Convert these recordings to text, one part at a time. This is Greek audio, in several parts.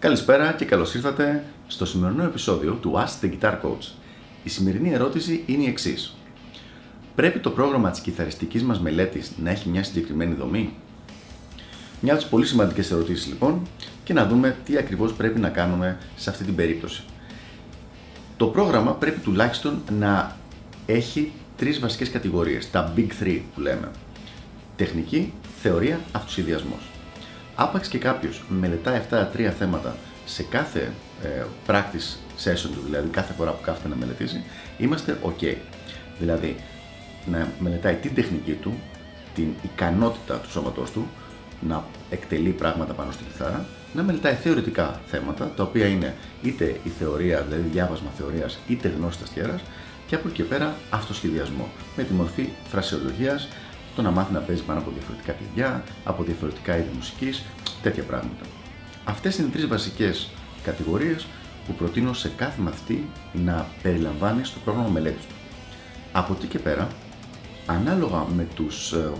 Καλησπέρα και καλώς ήρθατε στο σημερινό επεισόδιο του Ask the Guitar Coach. Η σημερινή ερώτηση είναι η εξής. Πρέπει το πρόγραμμα της κιθαριστικής μας μελέτης να έχει μια συγκεκριμένη δομή; Μια από τις πολύ σημαντικές ερωτήσεις λοιπόν και να δούμε τι ακριβώς πρέπει να κάνουμε σε αυτή την περίπτωση. Το πρόγραμμα πρέπει τουλάχιστον να έχει τρεις βασικές κατηγορίες, τα Big Three που λέμε. Τεχνική, θεωρία, αυτοσχεδιασμός. Άπαξ και κάποιος μελετάει αυτά τα τρία θέματα σε κάθε ε, practice session του, δηλαδή κάθε φορά που κάθεται να μελετήσει, είμαστε ok. Δηλαδή, να μελετάει την τεχνική του, την ικανότητα του σώματός του, να εκτελεί πράγματα πάνω στην κιθάρα, να μελετάει θεωρητικά θέματα, τα οποία είναι είτε η θεωρία, δηλαδή διάβασμα θεωρίας, είτε γνώση ταστιέρας, και από εκεί και πέρα αυτοσχεδιασμό, με τη μορφή φρασιολογίας, το να μάθει να παίζει πάνω από διαφορετικά παιδιά, από διαφορετικά είδη μουσικής, τέτοια πράγματα. Αυτές είναι οι τρεις βασικές κατηγορίες που προτείνω σε κάθε μαθητή να περιλαμβάνει στο πρόγραμμα μελέτης του. Από εκεί και πέρα, ανάλογα με τους ε,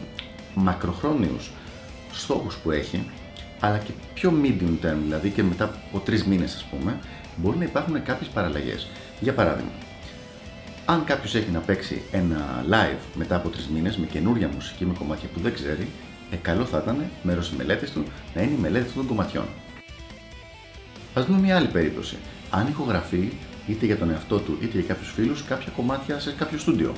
μακροχρόνιους στόχους που έχει, αλλά και πιο medium term, δηλαδή και μετά από τρεις μήνες ας πούμε, μπορεί να υπάρχουν κάποιες παραλλαγές. Για παράδειγμα, αν κάποιος έχει να παίξει ένα live μετά από τρεις μήνες με καινούρια μουσική, με κομμάτια που δεν ξέρει, ε, καλό θα ήταν μέρος της μελέτης του να είναι η μελέτη αυτών των κομματιών. Α δούμε μια άλλη περίπτωση. Αν ηχογραφεί είτε για τον εαυτό του είτε για κάποιους φίλους κάποια κομμάτια σε κάποιο στούντιο.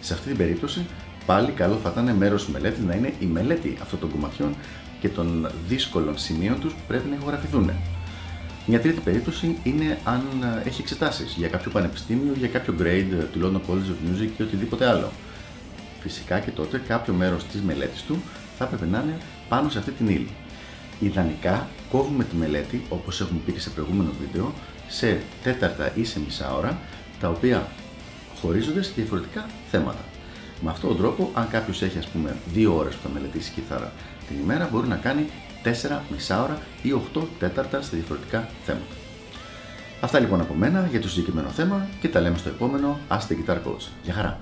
Σε αυτή την περίπτωση, πάλι καλό θα ήταν μέρος της μελέτης να είναι η μελέτη αυτών των κομματιών και των δύσκολων σημείων τους που πρέπει να ηχογραφηθούν. Μια τρίτη περίπτωση είναι αν ε, έχει εξετάσεις για κάποιο πανεπιστήμιο, για κάποιο grade του London College of Music ή οτιδήποτε άλλο. Φυσικά και τότε κάποιο μέρος της μελέτης του θα έπρεπε να είναι πάνω σε αυτή την ύλη. Ιδανικά κόβουμε τη μελέτη, όπως έχουμε πει και σε προηγούμενο βίντεο, σε τέταρτα ή σε μισά ώρα, τα οποία χωρίζονται σε διαφορετικά θέματα. Με αυτόν τον τρόπο, αν κάποιος έχει ας πούμε δύο ώρες που θα μελετήσει κιθάρα την ημέρα, μπορεί να κάνει 4 μισά ώρα ή 8 τέταρτα στα διαφορετικά θέματα. Αυτά λοιπόν από μένα για το συγκεκριμένο θέμα και τα λέμε στο επόμενο Ask the Guitar Coach. Γεια χαρά!